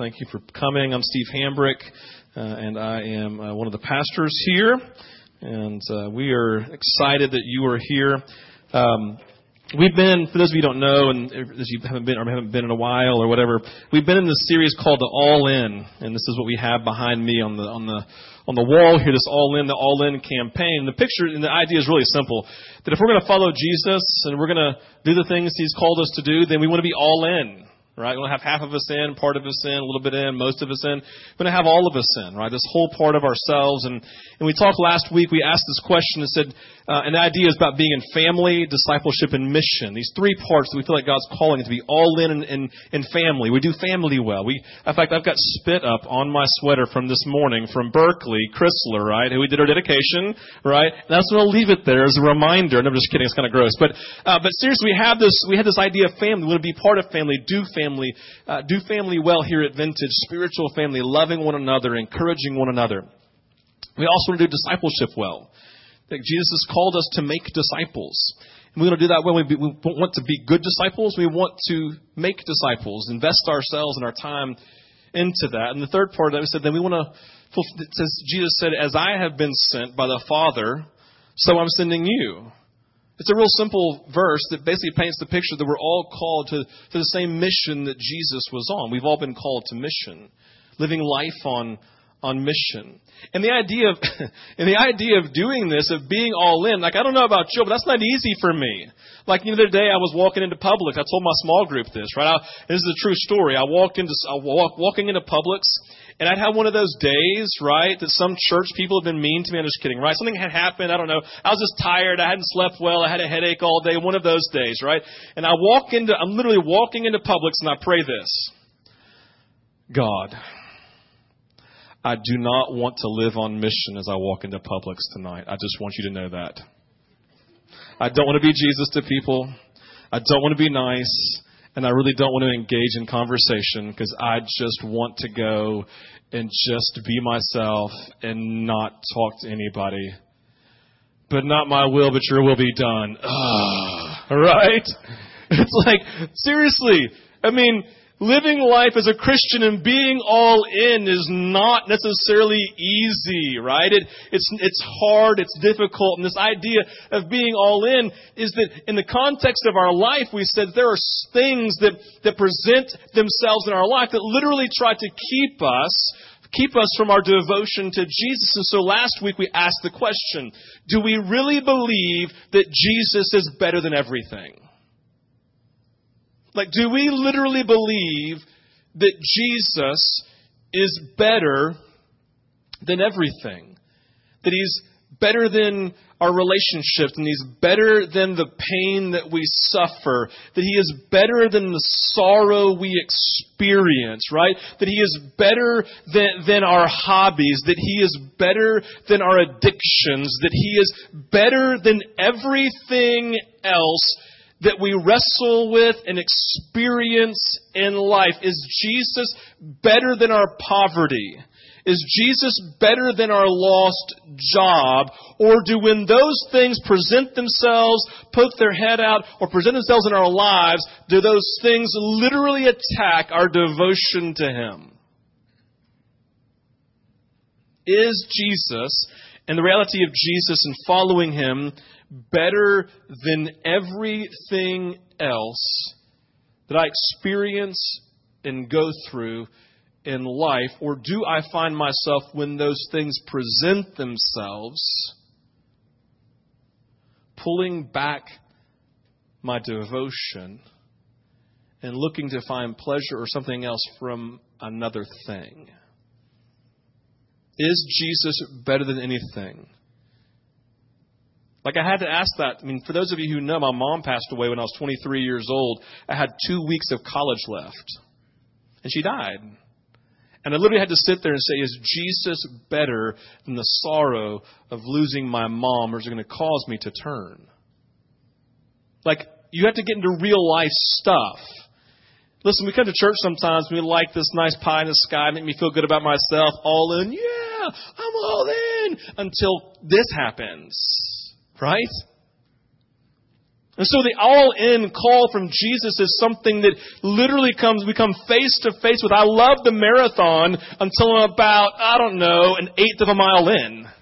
Thank you for coming. I'm Steve Hambrick, uh, and I am uh, one of the pastors here. And uh, we are excited that you are here. Um, we've been, for those of you who don't know, and as you haven't been or haven't been in a while or whatever, we've been in this series called the All In, and this is what we have behind me on the on the on the wall here. This All In, the All In campaign. The picture and the idea is really simple: that if we're going to follow Jesus and we're going to do the things He's called us to do, then we want to be all in right? We don't have half of us in, part of us in, a little bit in, most of us in. We're going to have all of us in, right? This whole part of ourselves. And, and we talked last week, we asked this question and said, uh, and the idea is about being in family, discipleship, and mission. These three parts that we feel like God's calling us to be all in and, and family. We do family well. We, in fact, I've got spit up on my sweater from this morning from Berkeley, Chrysler, right? Who we did our dedication, right? And that's going to leave it there as a reminder. And I'm just kidding. It's kind of gross. But, uh, but seriously, we have this, we had this idea of family. We want to be part of family, do family, uh, do family well here at Vintage, spiritual family, loving one another, encouraging one another. We also want to do discipleship well. That Jesus called us to make disciples. And we want to do that when We, we want to be good disciples. We want to make disciples, invest ourselves and our time into that. And the third part that we said, then we want to, it says, Jesus said, as I have been sent by the Father, so I'm sending you. It's a real simple verse that basically paints the picture that we're all called to, to the same mission that Jesus was on. We've all been called to mission, living life on, on mission. And the idea of, and the idea of doing this, of being all in, like I don't know about you, but that's not easy for me. Like the other day, I was walking into Publix. I told my small group this, right? I, this is a true story. I walked into, I walk, walking into Publix, and I'd have one of those days, right, that some church people have been mean to me. I'm just kidding, right? Something had happened. I don't know. I was just tired. I hadn't slept well. I had a headache all day. One of those days, right? And I walk into, I'm literally walking into Publix and I pray this. God, I do not want to live on mission as I walk into Publix tonight. I just want you to know that. I don't want to be Jesus to people. I don't want to be nice and I really don't want to engage in conversation because I just want to go and just be myself and not talk to anybody. But not my will, but your will be done. Ugh, right? It's like, seriously. I mean, living life as a Christian and being all in is not necessarily easy, right? It, it's, it's hard, it's difficult, and this idea of being all in is that in the context of our life, we said there are things that, that present themselves in our life that literally try to keep us keep us from our devotion to Jesus. And so last week we asked the question, do we really believe that Jesus is better than everything? Like, do we literally believe that Jesus is better than everything? That he's better than our relationships and he's better than the pain that we suffer, that he is better than the sorrow we experience, right? That he is better than, than our hobbies, that he is better than our addictions, that he is better than everything else that we wrestle with and experience in life? Is Jesus better than our poverty? Is Jesus better than our lost job? Or do when those things present themselves, put their head out, or present themselves in our lives, do those things literally attack our devotion to Him? Is Jesus and the reality of Jesus and following Him better than everything else that I experience and go through in life? Or do I find myself when those things present themselves pulling back my devotion and looking to find pleasure or something else from another thing? Is Jesus better than anything? Like I had to ask that. I mean, for those of you who know, my mom passed away when I was 23 years old. I had two weeks of college left, and she died. And I literally had to sit there and say, is Jesus better than the sorrow of losing my mom, or is it going to cause me to turn? Like, you have to get into real life stuff. Listen, we come to church sometimes, we like this nice pie in the sky, make me feel good about myself, all in, yeah, I'm all in, until this happens. Right? And so the all-in call from Jesus is something that literally comes, we come face to face with. I love the marathon until I'm about, I don't know, an eighth of a mile in.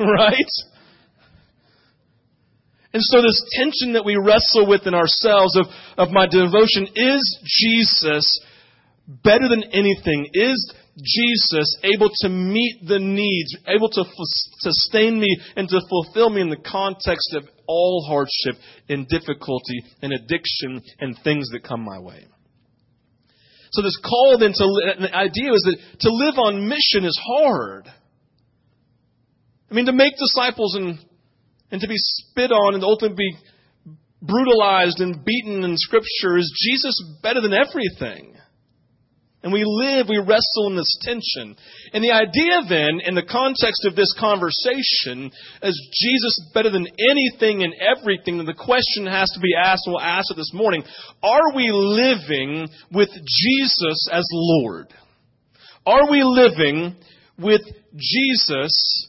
Right? And so this tension that we wrestle with in ourselves of, of my devotion, is Jesus better than anything? Is Jesus able to meet the needs, able to sustain me and to fulfill me in the context of all hardship and difficulty and addiction and things that come my way? So this call then to, the idea is that to live on mission is hard. I mean, to make disciples and and to be spit on and ultimately be brutalized and beaten in Scripture, is Jesus better than everything? And we live, we wrestle in this tension. And the idea then, in the context of this conversation, is Jesus better than anything and everything? And the question has to be asked, and we'll ask it this morning, are we living with Jesus as Lord? Are we living with Jesus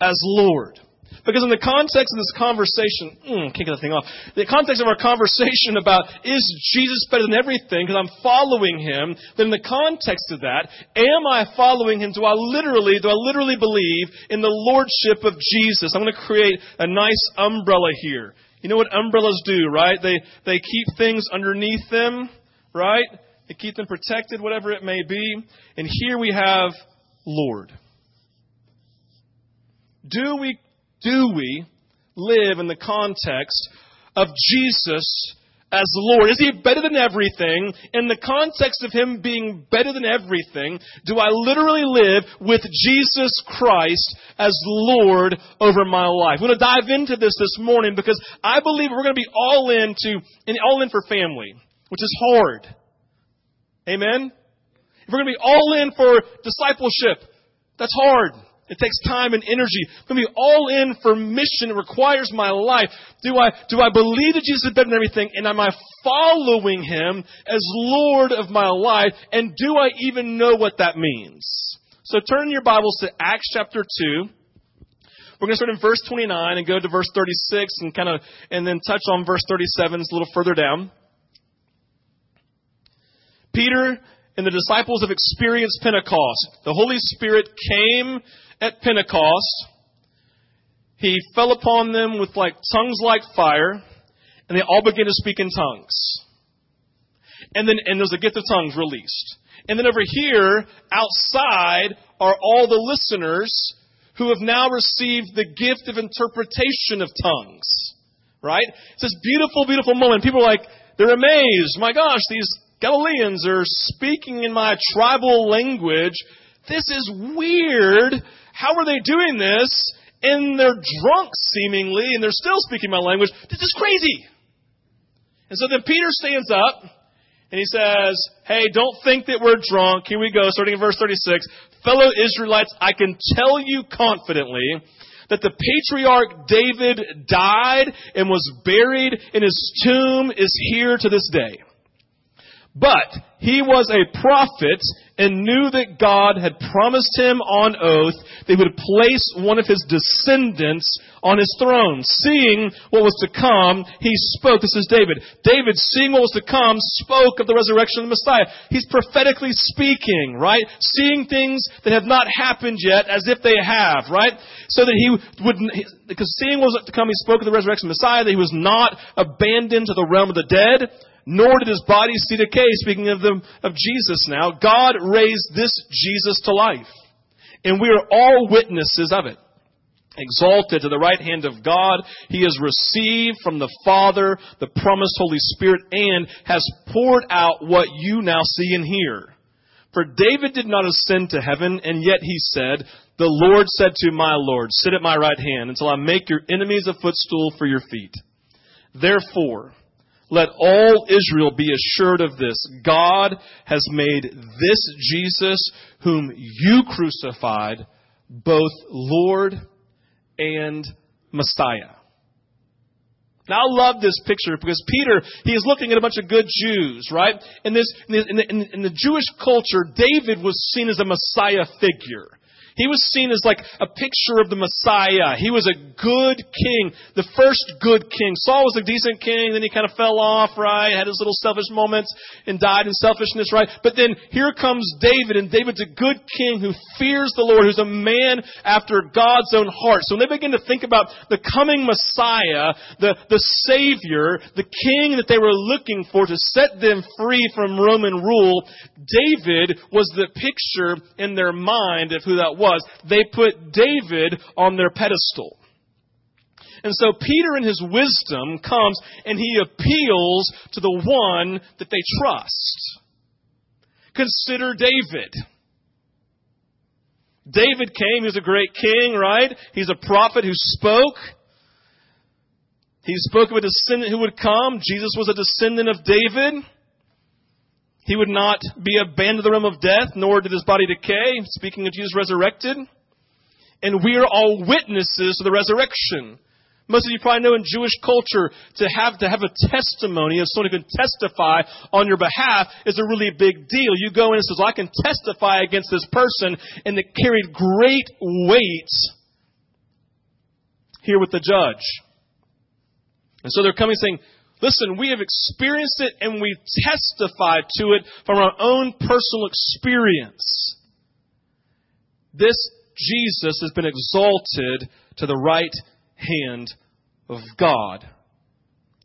as Lord? Because in the context of this conversation, mm, can't get that thing off. The context of our conversation about is Jesus better than everything because I'm following him, then in the context of that, am I following him? Do I literally, do I literally believe in the lordship of Jesus? I'm going to create a nice umbrella here. You know what umbrellas do, right? They, they keep things underneath them, right? They keep them protected, whatever it may be. And here we have Lord. Do we do we live in the context of Jesus as Lord? Is He better than everything? In the context of Him being better than everything, do I literally live with Jesus Christ as Lord over my life? I'm going to dive into this this morning because I believe we're going to be all in to, and all in for family, which is hard. Amen? If we're going to be all in for discipleship, that's hard. It takes time and energy. I'm going to be all in for mission. It requires my life. Do I, do I believe that Jesus is better than everything? And am I following Him as Lord of my life? And do I even know what that means? So turn your Bibles to Acts chapter 2. We're going to start in verse 29 and go to verse 36 and kind of, and then touch on verse 37. It's a little further down. Peter and the disciples have experienced Pentecost. The Holy Spirit came at Pentecost, he fell upon them with like tongues like fire, and they all began to speak in tongues. And then, and there's a gift of tongues released. And then over here, outside, are all the listeners who have now received the gift of interpretation of tongues. Right? It's this beautiful, beautiful moment. People are like, they're amazed. My gosh, these Galileans are speaking in my tribal language. This is weird. How are they doing this? And they're drunk, seemingly, and they're still speaking my language. This is crazy. And so then Peter stands up and he says, Hey, don't think that we're drunk. Here we go, starting in verse 36. Fellow Israelites, I can tell you confidently that the patriarch David died and was buried, and his tomb is here to this day. But he was a prophet and knew that God had promised him on oath that he would place one of his descendants on his throne. Seeing what was to come, he spoke. This is David. David, seeing what was to come, spoke of the resurrection of the Messiah. He's prophetically speaking, right? Seeing things that have not happened yet as if they have, right? So that he would, because seeing what was to come, he spoke of the resurrection of the Messiah, that he was not abandoned to the realm of the dead nor did his body see decay. Speaking of, the, of Jesus now, God raised this Jesus to life. And we are all witnesses of it. Exalted to the right hand of God, he has received from the Father the promised Holy Spirit and has poured out what you now see and hear. For David did not ascend to heaven, and yet he said, The Lord said to my Lord, Sit at my right hand until I make your enemies a footstool for your feet. Therefore, let all Israel be assured of this. God has made this Jesus, whom you crucified, both Lord and Messiah. Now I love this picture because Peter, he is looking at a bunch of good Jews, right? In this, in the, in the, in the Jewish culture, David was seen as a Messiah figure. He was seen as like a picture of the Messiah. He was a good king, the first good king. Saul was a decent king, then he kind of fell off, right? Had his little selfish moments and died in selfishness, right? But then here comes David, and David's a good king who fears the Lord, who's a man after God's own heart. So when they begin to think about the coming Messiah, the, the Savior, the king that they were looking for to set them free from Roman rule, David was the picture in their mind of who that was was, they put David on their pedestal. And so Peter in his wisdom comes and he appeals to the one that they trust. Consider David. David came, he was a great king, right? He's a prophet who spoke. He spoke of a descendant who would come. Jesus was a descendant of David. He would not be abandoned to the realm of death, nor did his body decay. Speaking of Jesus resurrected. And we are all witnesses to the resurrection. Most of you probably know in Jewish culture, to have, to have a testimony of someone who can testify on your behalf is a really big deal. You go in and says, well, I can testify against this person, and it carried great weight here with the judge. And so they're coming saying, Listen, we have experienced it and we testify to it from our own personal experience. This Jesus has been exalted to the right hand of God.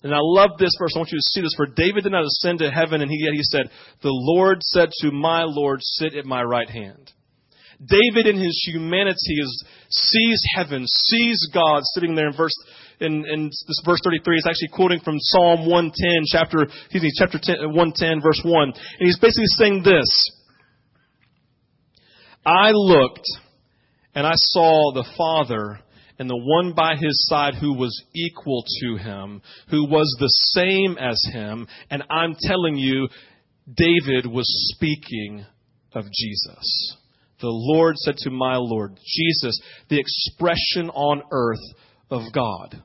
And I love this verse. I want you to see this. For David did not ascend to heaven, and yet he said, The Lord said to my Lord, Sit at my right hand. David in his humanity is, sees heaven, sees God sitting there in verse in, in this verse 33 is actually quoting from Psalm 110, chapter, excuse me, chapter 10, uh, 110, verse 1. And he's basically saying this. I looked and I saw the Father and the one by his side who was equal to him, who was the same as him. And I'm telling you, David was speaking of Jesus. The Lord said to my Lord, Jesus, the expression on earth of God.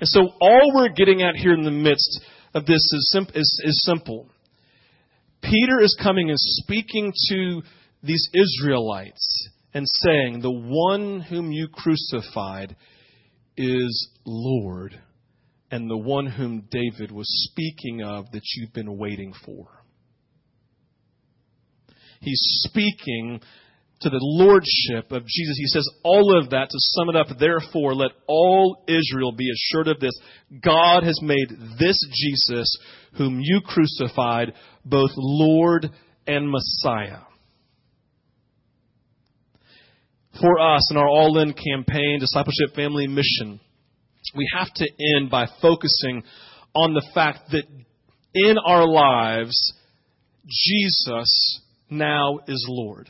And so all we're getting at here in the midst of this is, sim- is, is simple. Peter is coming and speaking to these Israelites and saying, The one whom you crucified is Lord, and the one whom David was speaking of that you've been waiting for. He's speaking to the lordship of Jesus. He says all of that to sum it up. Therefore, let all Israel be assured of this. God has made this Jesus, whom you crucified, both Lord and Messiah. For us in our all in campaign, discipleship, family, mission, we have to end by focusing on the fact that in our lives, Jesus now is Lord.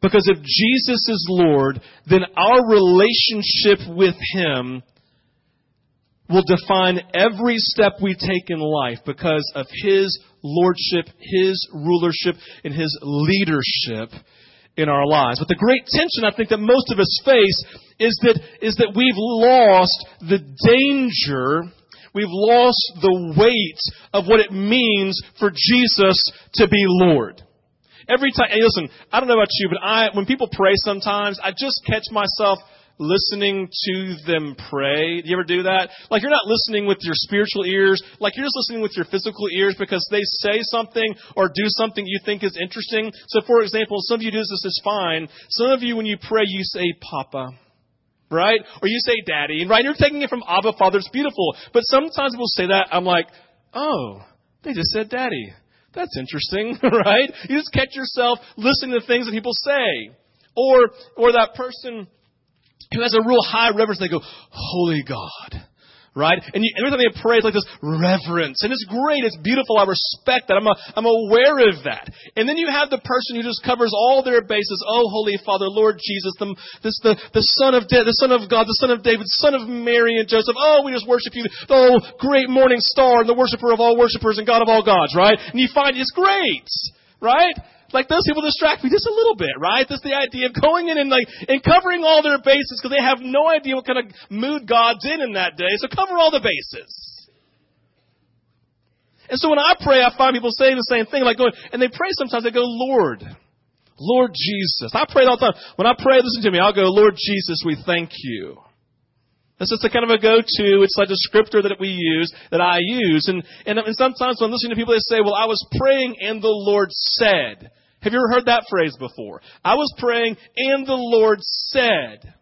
Because if Jesus is Lord, then our relationship with Him will define every step we take in life because of His lordship, His rulership, and His leadership in our lives. But the great tension I think that most of us face is that, is that we've lost the danger We've lost the weight of what it means for Jesus to be Lord. Every time, hey, listen, I don't know about you, but I, when people pray sometimes, I just catch myself listening to them pray. Do you ever do that? Like you're not listening with your spiritual ears, like you're just listening with your physical ears because they say something or do something you think is interesting. So for example, some of you do this, this is fine. Some of you, when you pray, you say Papa. Right? Or you say daddy, right? You're taking it from Abba Father. It's beautiful. But sometimes we'll say that. I'm like, oh, they just said daddy. That's interesting, right? You just catch yourself listening to things that people say. Or, or that person who has a real high reverence, they go, Holy God right? And you, every time they pray, it's like this reverence. And it's great. It's beautiful. I respect that. I'm, a, I'm aware of that. And then you have the person who just covers all their bases. Oh, Holy Father, Lord Jesus, the, this, the, the Son of De- the Son of God, the Son of David, Son of Mary and Joseph. Oh, we just worship you. The great morning star and the worshiper of all worshipers and God of all gods, right? And you find it's great, right? Like those people distract me just a little bit, right? That's the idea of going in and like and covering all their bases because they have no idea what kind of mood God's in in that day. So cover all the bases. And so when I pray, I find people saying the same thing, like going, and they pray sometimes. They go, Lord, Lord Jesus. I pray all the time. When I pray, listen to me. I'll go, Lord Jesus, we thank you. This is the kind of a go-to. It's like a scripture that we use, that I use. And, and, and sometimes when I'm listening to people, they say, well, I was praying and the Lord said. Have you ever heard that phrase before? I was praying and the Lord said.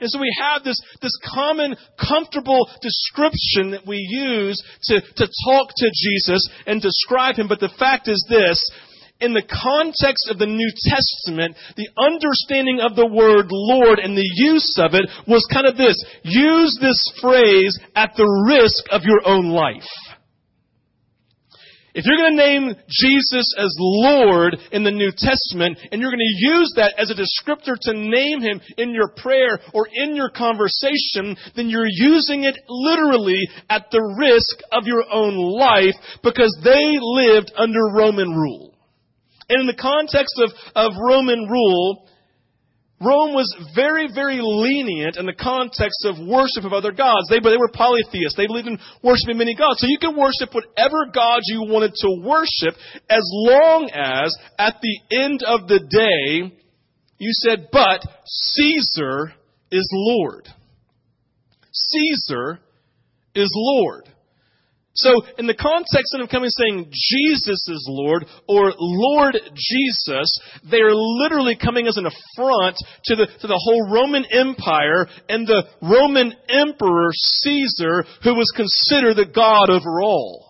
And so we have this, this common, comfortable description that we use to, to talk to Jesus and describe him. But the fact is this, in the context of the New Testament, the understanding of the word Lord and the use of it was kind of this. Use this phrase at the risk of your own life. If you're going to name Jesus as Lord in the New Testament, and you're going to use that as a descriptor to name Him in your prayer or in your conversation, then you're using it literally at the risk of your own life because they lived under Roman rule. And in the context of, of Roman rule, Rome was very, very lenient in the context of worship of other gods. They, they were polytheists. They believed in worshiping many gods. So you could worship whatever god you wanted to worship as long as at the end of the day you said, but Caesar is Lord. Caesar is Lord. So, in the context of coming saying Jesus is Lord or Lord Jesus, they are literally coming as an affront to the, to the whole Roman Empire and the Roman Emperor Caesar, who was considered the God over all.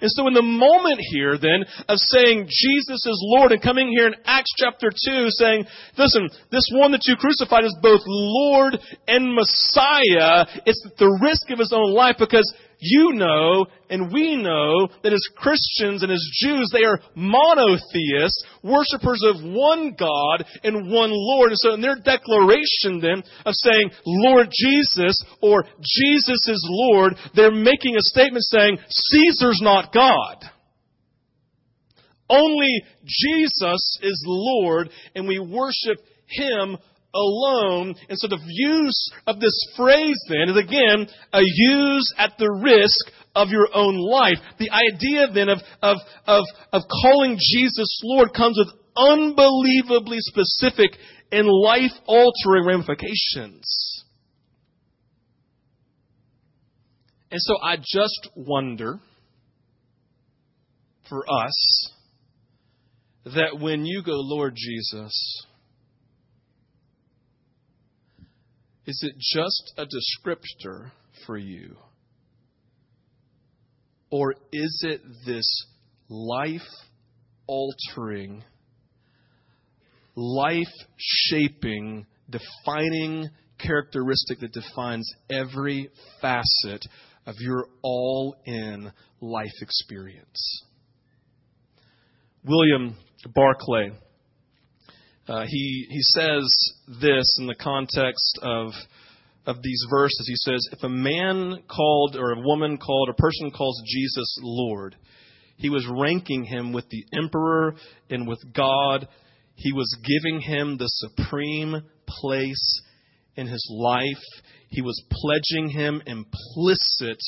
And so in the moment here then of saying Jesus is Lord and coming here in Acts chapter 2 saying, listen, this one that you crucified is both Lord and Messiah. It's at the risk of his own life because you know and we know that as Christians and as Jews, they are monotheists, worshippers of one God and one Lord. And so in their declaration then of saying, Lord Jesus or Jesus is Lord, they're making a statement saying, Caesar's not God. Only Jesus is Lord and we worship Him alone. And so the use of this phrase then is again a use at the risk of your own life. The idea then of, of, of, of calling Jesus Lord comes with unbelievably specific and life altering ramifications. And so I just wonder for us that when you go, Lord Jesus, Is it just a descriptor for you? Or is it this life altering, life shaping, defining characteristic that defines every facet of your all in life experience? William Barclay uh, he, he says this in the context of, of these verses. He says, If a man called, or a woman called, a person calls Jesus Lord, he was ranking him with the emperor and with God. He was giving him the supreme place in his life. He was pledging him implicit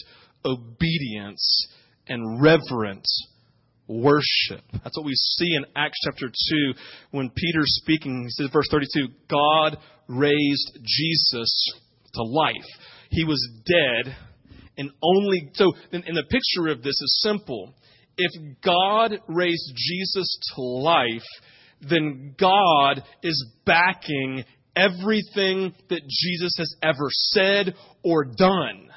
obedience and reverence worship. That's what we see in Acts chapter 2 when Peter's speaking. He says, verse 32, God raised Jesus to life. He was dead and only, so, and the picture of this is simple. If God raised Jesus to life, then God is backing everything that Jesus has ever said or done.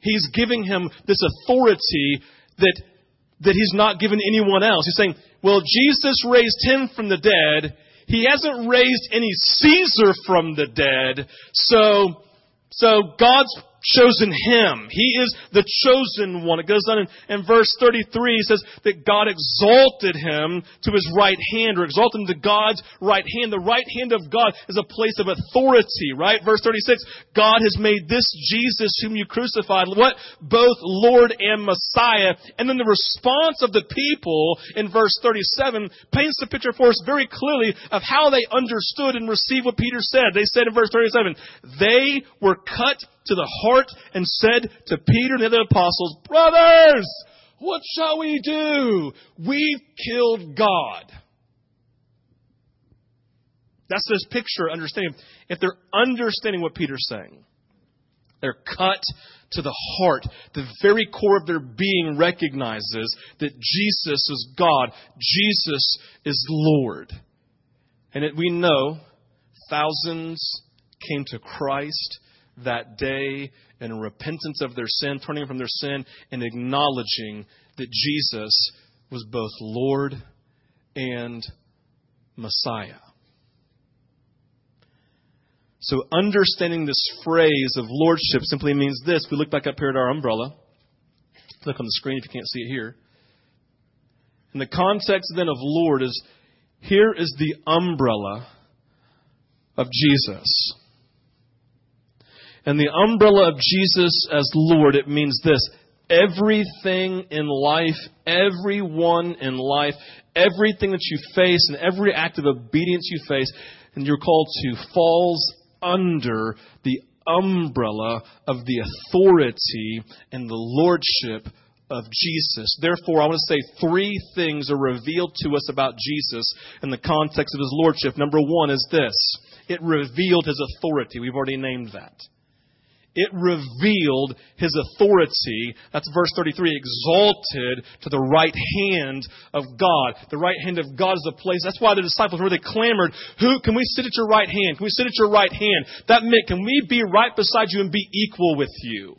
He's giving him this authority that that he's not given anyone else. He's saying, well, Jesus raised him from the dead. He hasn't raised any Caesar from the dead. So, so God's chosen him. He is the chosen one. It goes on in, in verse 33, he says that God exalted him to his right hand, or exalted him to God's right hand. The right hand of God is a place of authority, right? Verse 36, God has made this Jesus whom you crucified, what? Both Lord and Messiah. And then the response of the people in verse 37 paints the picture for us very clearly of how they understood and received what Peter said. They said in verse 37, they were cut to the heart and said to Peter and the other apostles, Brothers, What shall we do? We've killed God. That's this picture understanding. If they're understanding what Peter's saying, they're cut to the heart. The very core of their being recognizes that Jesus is God. Jesus is Lord. And it, we know thousands came to Christ that day in repentance of their sin, turning from their sin, and acknowledging that Jesus was both Lord and Messiah. So understanding this phrase of lordship simply means this. We look back up here at our umbrella. Look on the screen if you can't see it here. And the context then of Lord is here is the umbrella of Jesus. And the umbrella of Jesus as Lord, it means this. Everything in life, everyone in life, everything that you face and every act of obedience you face, and you're called to falls under the umbrella of the authority and the lordship of Jesus. Therefore, I want to say three things are revealed to us about Jesus in the context of his lordship. Number one is this it revealed his authority. We've already named that it revealed his authority. That's verse 33, exalted to the right hand of God. The right hand of God is a place. That's why the disciples, where they clamored, who, can we sit at your right hand? Can we sit at your right hand? That meant, can we be right beside you and be equal with you?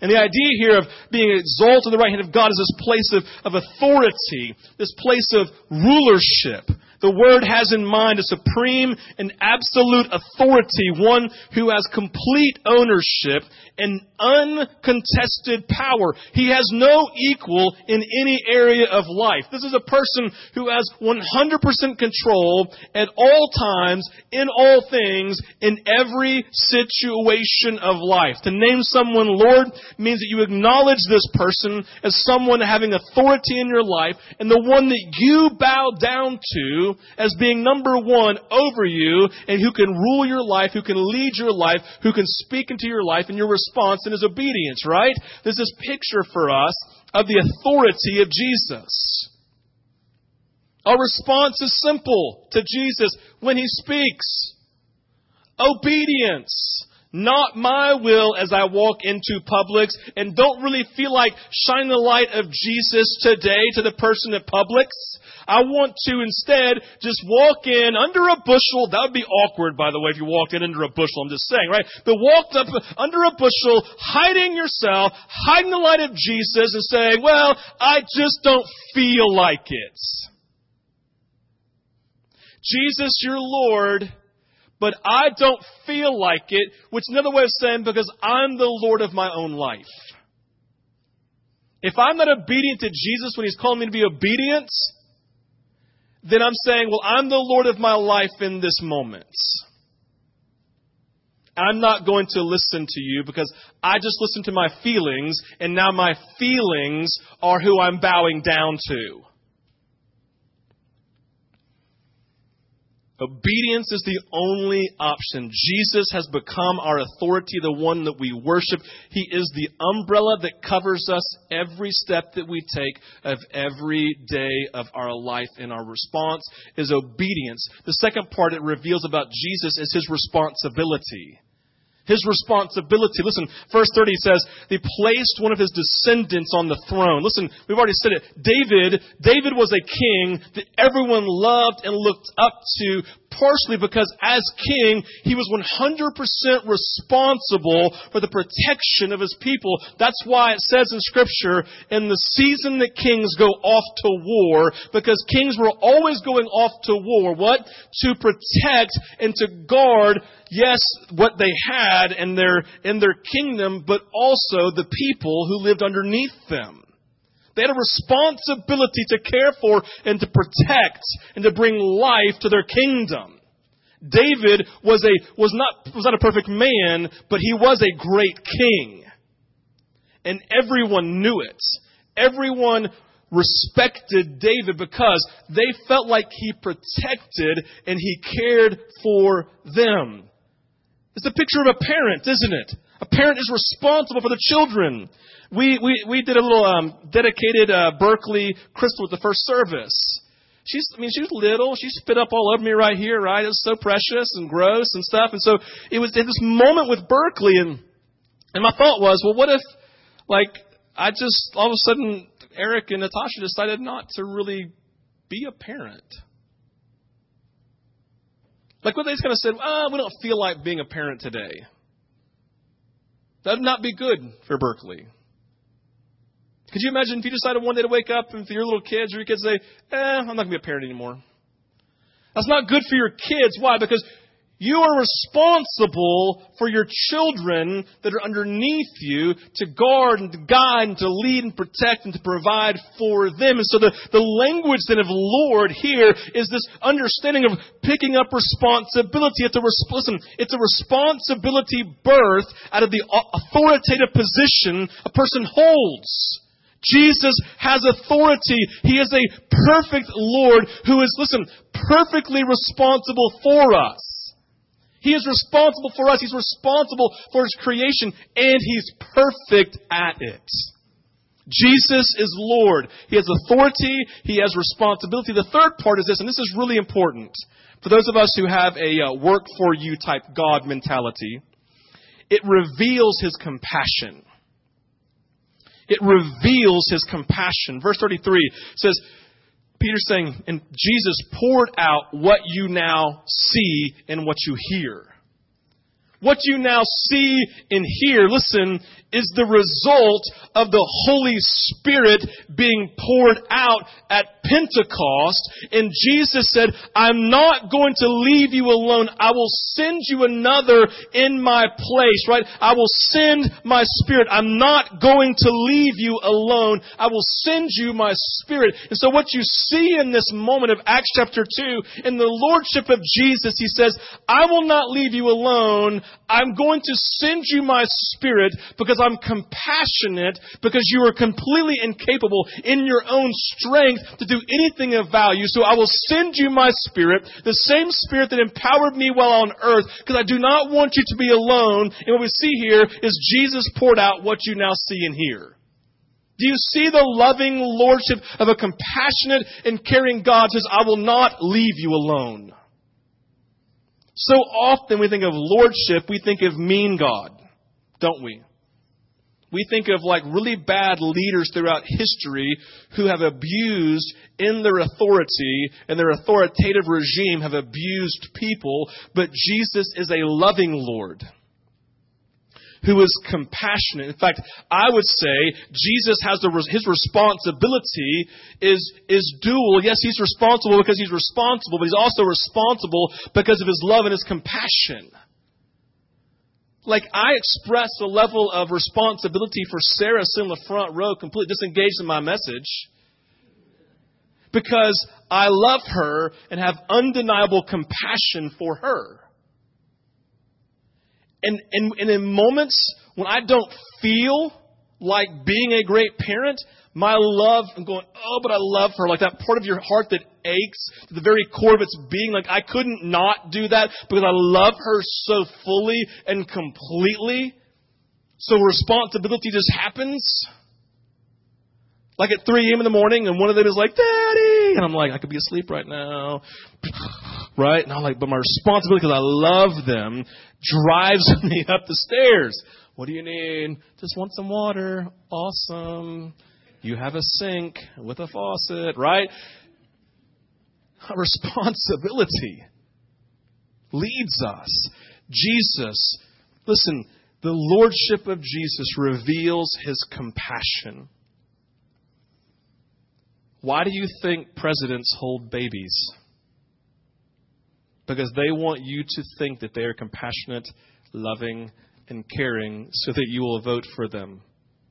And the idea here of being exalted to the right hand of God is this place of, of authority, this place of rulership. The word has in mind a supreme and absolute authority, one who has complete ownership and uncontested power. He has no equal in any area of life. This is a person who has 100% control at all times, in all things, in every situation of life. To name someone Lord means that you acknowledge this person as someone having authority in your life and the one that you bow down to as being number one over you and who can rule your life, who can lead your life, who can speak into your life and your response and his obedience, right? There's this picture for us of the authority of Jesus. Our response is simple to Jesus when he speaks. Obedience. Not my will as I walk into Publix and don't really feel like shining the light of Jesus today to the person at Publix. I want to instead just walk in under a bushel. That would be awkward, by the way, if you walked in under a bushel. I'm just saying, right? But walked up under a bushel, hiding yourself, hiding the light of Jesus and saying, well, I just don't feel like it. Jesus, your Lord, but I don't feel like it, which is another way of saying because I'm the Lord of my own life. If I'm not obedient to Jesus when He's calling me to be obedient, then I'm saying, well, I'm the Lord of my life in this moment. I'm not going to listen to you because I just listened to my feelings and now my feelings are who I'm bowing down to. Obedience is the only option. Jesus has become our authority, the one that we worship. He is the umbrella that covers us every step that we take of every day of our life, and our response is obedience. The second part it reveals about Jesus is his responsibility. His responsibility. Listen, verse 30 says, they placed one of his descendants on the throne. Listen, we've already said it. David, David was a king that everyone loved and looked up to, partially because as king, he was 100% responsible for the protection of his people. That's why it says in scripture, in the season that kings go off to war, because kings were always going off to war, what? To protect and to guard, yes, what they had in their, in their kingdom, but also the people who lived underneath them. They had a responsibility to care for and to protect and to bring life to their kingdom. David was a, was not, was not a perfect man, but he was a great king. And everyone knew it. Everyone respected David because they felt like he protected and he cared for them. It's a picture of a parent, isn't it? A parent is responsible for the children. We, we, we did a little um, dedicated uh, Berkeley crystal with the first service. She's, I mean, she was little. She spit up all over me right here, right? It was so precious and gross and stuff. And so it was at this moment with Berkeley, and and my thought was, well, what if, like, I just all of a sudden Eric and Natasha decided not to really be a parent. Like what they just kind of said, ah, we don't feel like being a parent today. That would not be good for Berkeley. Could you imagine if you decided one day to wake up and for your little kids or your kids say, eh, I'm not going to be a parent anymore? That's not good for your kids. Why? Because you are responsible for your children that are underneath you to guard and to guide and to lead and protect and to provide for them. And so the, the language then of Lord here is this understanding of picking up responsibility. It's a, listen, it's a responsibility birth out of the authoritative position a person holds. Jesus has authority. He is a perfect Lord who is, listen, perfectly responsible for us. He is responsible for us. He's responsible for His creation, and He's perfect at it. Jesus is Lord. He has authority. He has responsibility. The third part is this, and this is really important for those of us who have a uh, work for you type God mentality. It reveals His compassion. It reveals His compassion. Verse 33 says, Peter's saying, and Jesus poured out what you now see and what you hear. What you now see and hear, listen, is the result of the Holy Spirit being poured out at Pentecost. And Jesus said, I'm not going to leave you alone. I will send you another in my place, right? I will send my Spirit. I'm not going to leave you alone. I will send you my Spirit. And so what you see in this moment of Acts chapter 2, in the Lordship of Jesus, He says, I will not leave you alone. I'm going to send you my Spirit because I'm compassionate because you are completely incapable in your own strength to do anything of value. So I will send you my Spirit, the same Spirit that empowered me while on earth because I do not want you to be alone. And what we see here is Jesus poured out what you now see and hear. Do you see the loving lordship of a compassionate and caring God says, I will not leave you alone. So often we think of lordship, we think of mean God, don't we? We think of like really bad leaders throughout history who have abused in their authority and their authoritative regime have abused people, but Jesus is a loving Lord who is compassionate. In fact, I would say Jesus has the, his responsibility is, is dual. Yes, he's responsible because he's responsible, but he's also responsible because of his love and his compassion. Like I express a level of responsibility for Sarah sitting in the front row, completely disengaged in my message. Because I love her and have undeniable compassion for her. And, and, and in moments when I don't feel like being a great parent, my love, I'm going, oh, but I love her. Like that part of your heart that aches to the very core of its being. Like I couldn't not do that because I love her so fully and completely. So responsibility just happens. Like at 3 a.m. in the morning, and one of them is like, Daddy! And I'm like, I could be asleep right now. right? And I'm like, but my responsibility, because I love them, drives me up the stairs. What do you need? Just want some water. Awesome. You have a sink with a faucet, right? Responsibility leads us. Jesus, listen, the Lordship of Jesus reveals his compassion. Why do you think presidents hold babies? Because they want you to think that they are compassionate, loving, and caring so that you will vote for them.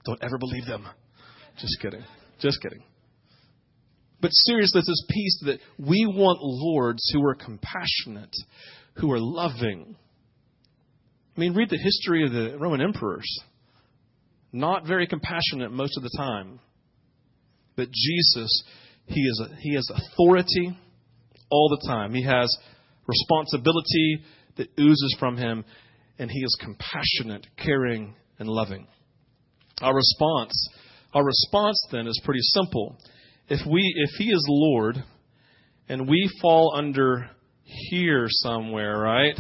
Don't ever believe them. Just kidding. Just kidding. But seriously, it's this piece that we want lords who are compassionate, who are loving. I mean, read the history of the Roman emperors. Not very compassionate most of the time. But Jesus, he, is a, he has authority all the time. He has responsibility that oozes from him. and He is compassionate, caring, and loving. Our response, our response then is pretty simple. If we, if He is Lord, and we fall under here somewhere, right?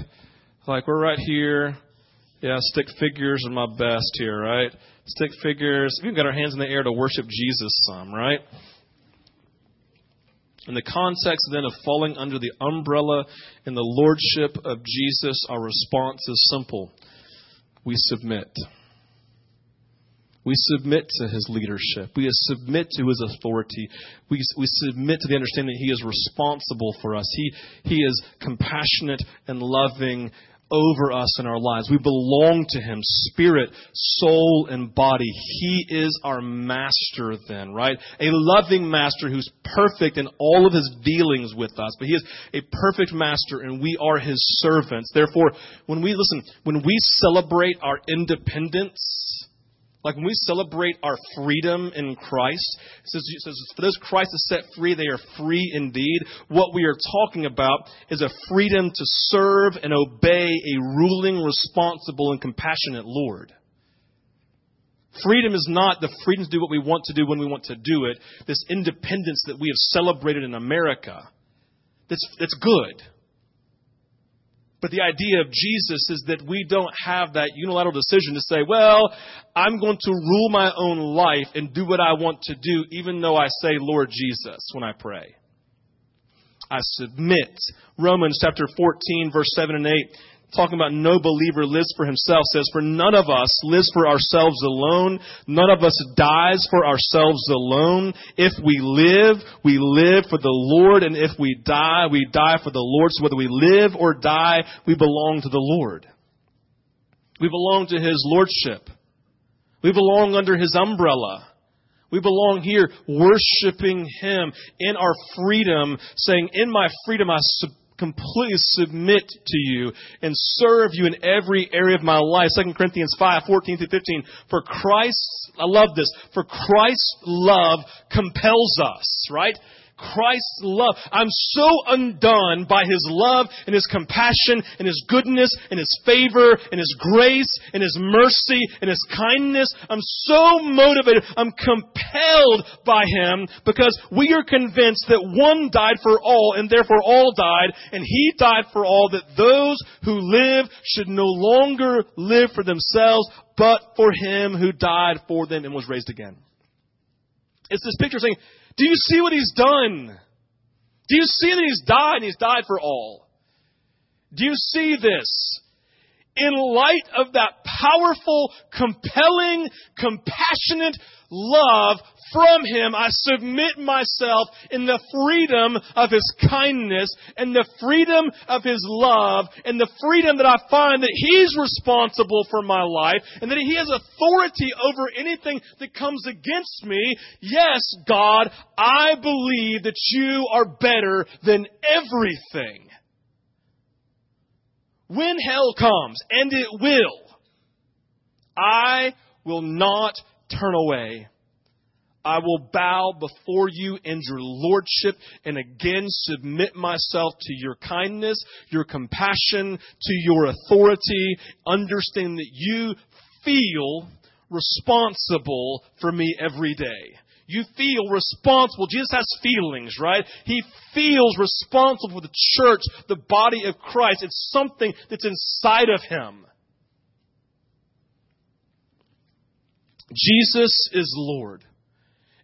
Like we're right here. Yeah, stick figures are my best here, right? Stick figures. We've got our hands in the air to worship Jesus some, right? In the context then of falling under the umbrella and the lordship of Jesus, our response is simple. We submit. We submit to his leadership. We submit to his authority. We, we submit to the understanding that he is responsible for us. He, he is compassionate and loving over us in our lives. We belong to Him, spirit, soul, and body. He is our master then, right? A loving master who's perfect in all of His dealings with us, but He is a perfect master and we are His servants. Therefore, when we, listen, when we celebrate our independence, like when we celebrate our freedom in Christ, it says, it says, for those Christ has set free, they are free indeed. What we are talking about is a freedom to serve and obey a ruling, responsible, and compassionate Lord. Freedom is not the freedom to do what we want to do when we want to do it. This independence that we have celebrated in America. That's, that's good. But the idea of Jesus is that we don't have that unilateral decision to say, well, I'm going to rule my own life and do what I want to do, even though I say, Lord Jesus, when I pray. I submit. Romans chapter 14, verse 7 and 8 talking about no believer lives for himself says, For none of us lives for ourselves alone. None of us dies for ourselves alone. If we live, we live for the Lord. And if we die, we die for the Lord. So whether we live or die, we belong to the Lord. We belong to His Lordship. We belong under His umbrella. We belong here worshiping Him in our freedom, saying, In my freedom I submit completely submit to you and serve you in every area of my life. 2 Corinthians 5, 14 through 15. For Christ, I love this, for Christ's love compels us, right? Christ's love. I'm so undone by His love and His compassion and His goodness and His favor and His grace and His mercy and His kindness. I'm so motivated. I'm compelled by Him because we are convinced that one died for all and therefore all died and He died for all that those who live should no longer live for themselves but for Him who died for them and was raised again. It's this picture saying, do you see what he's done? Do you see that he's died and he's died for all? Do you see this? In light of that powerful, compelling, compassionate love from Him, I submit myself in the freedom of His kindness and the freedom of His love and the freedom that I find that He's responsible for my life and that He has authority over anything that comes against me. Yes, God, I believe that you are better than everything. When hell comes, and it will, I will not turn away. I will bow before you and your lordship and again submit myself to your kindness, your compassion, to your authority, Understand that you feel responsible for me every day. You feel responsible. Jesus has feelings, right? He feels responsible for the church, the body of Christ. It's something that's inside of him. Jesus is Lord.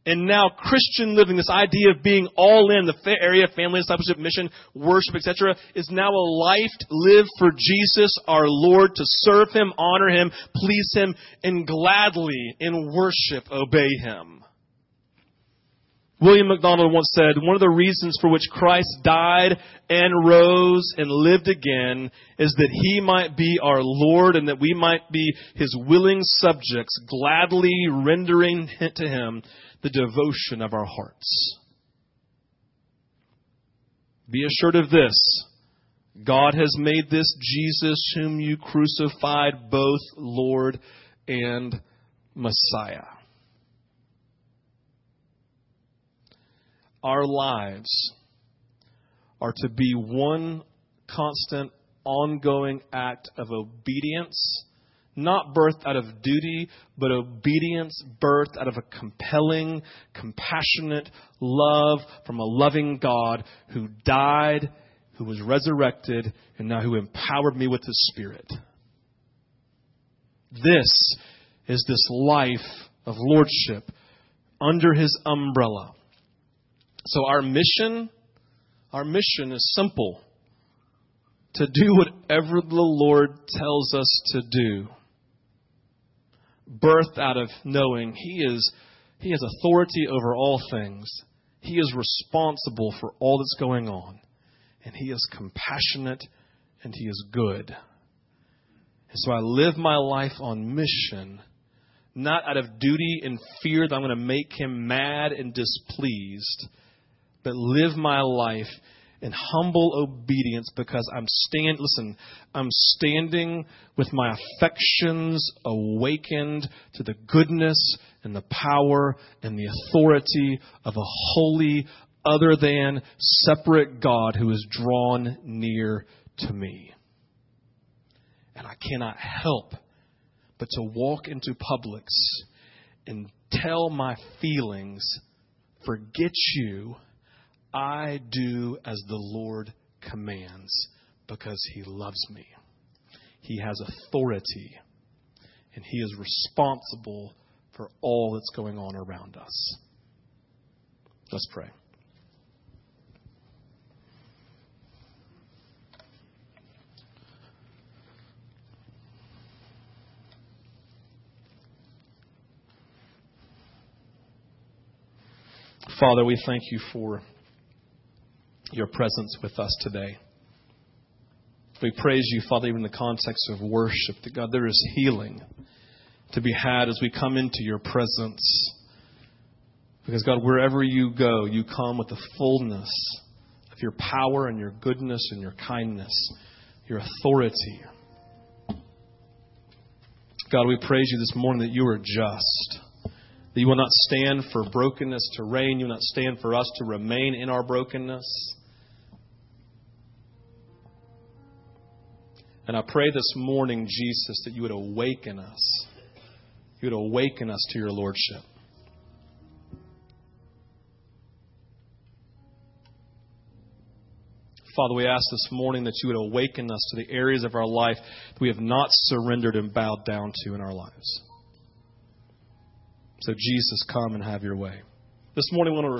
And now Christian living, this idea of being all in the area of family discipleship, mission, worship, etc., is now a life lived for Jesus, our Lord, to serve Him, honor Him, please Him, and gladly in worship obey Him. William MacDonald once said, one of the reasons for which Christ died and rose and lived again is that he might be our Lord and that we might be his willing subjects, gladly rendering to him the devotion of our hearts. Be assured of this. God has made this Jesus whom you crucified both Lord and Messiah. Our lives are to be one constant ongoing act of obedience. Not birthed out of duty, but obedience birthed out of a compelling, compassionate love from a loving God who died, who was resurrected, and now who empowered me with His Spirit. This is this life of lordship under His umbrella. So our mission, our mission is simple to do whatever the Lord tells us to do. Birthed out of knowing He is He has authority over all things. He is responsible for all that's going on. And He is compassionate and He is good. And so I live my life on mission, not out of duty and fear that I'm going to make Him mad and displeased, but live my life in humble obedience because I'm stand listen, I'm standing with my affections awakened to the goodness and the power and the authority of a holy other than separate God who is drawn near to me. And I cannot help but to walk into Publix and tell my feelings, forget you I do as the Lord commands because He loves me. He has authority, and He is responsible for all that's going on around us. Let's pray. Father, we thank you for your presence with us today. We praise you, Father, even in the context of worship, that God, there is healing to be had as we come into your presence. Because, God, wherever you go, you come with the fullness of your power and your goodness and your kindness, your authority. God, we praise you this morning that you are just. That you will not stand for brokenness to reign. You will not stand for us to remain in our brokenness. And I pray this morning, Jesus, that you would awaken us. You would awaken us to your Lordship. Father, we ask this morning that you would awaken us to the areas of our life that we have not surrendered and bowed down to in our lives. So, Jesus, come and have your way. This morning, we want to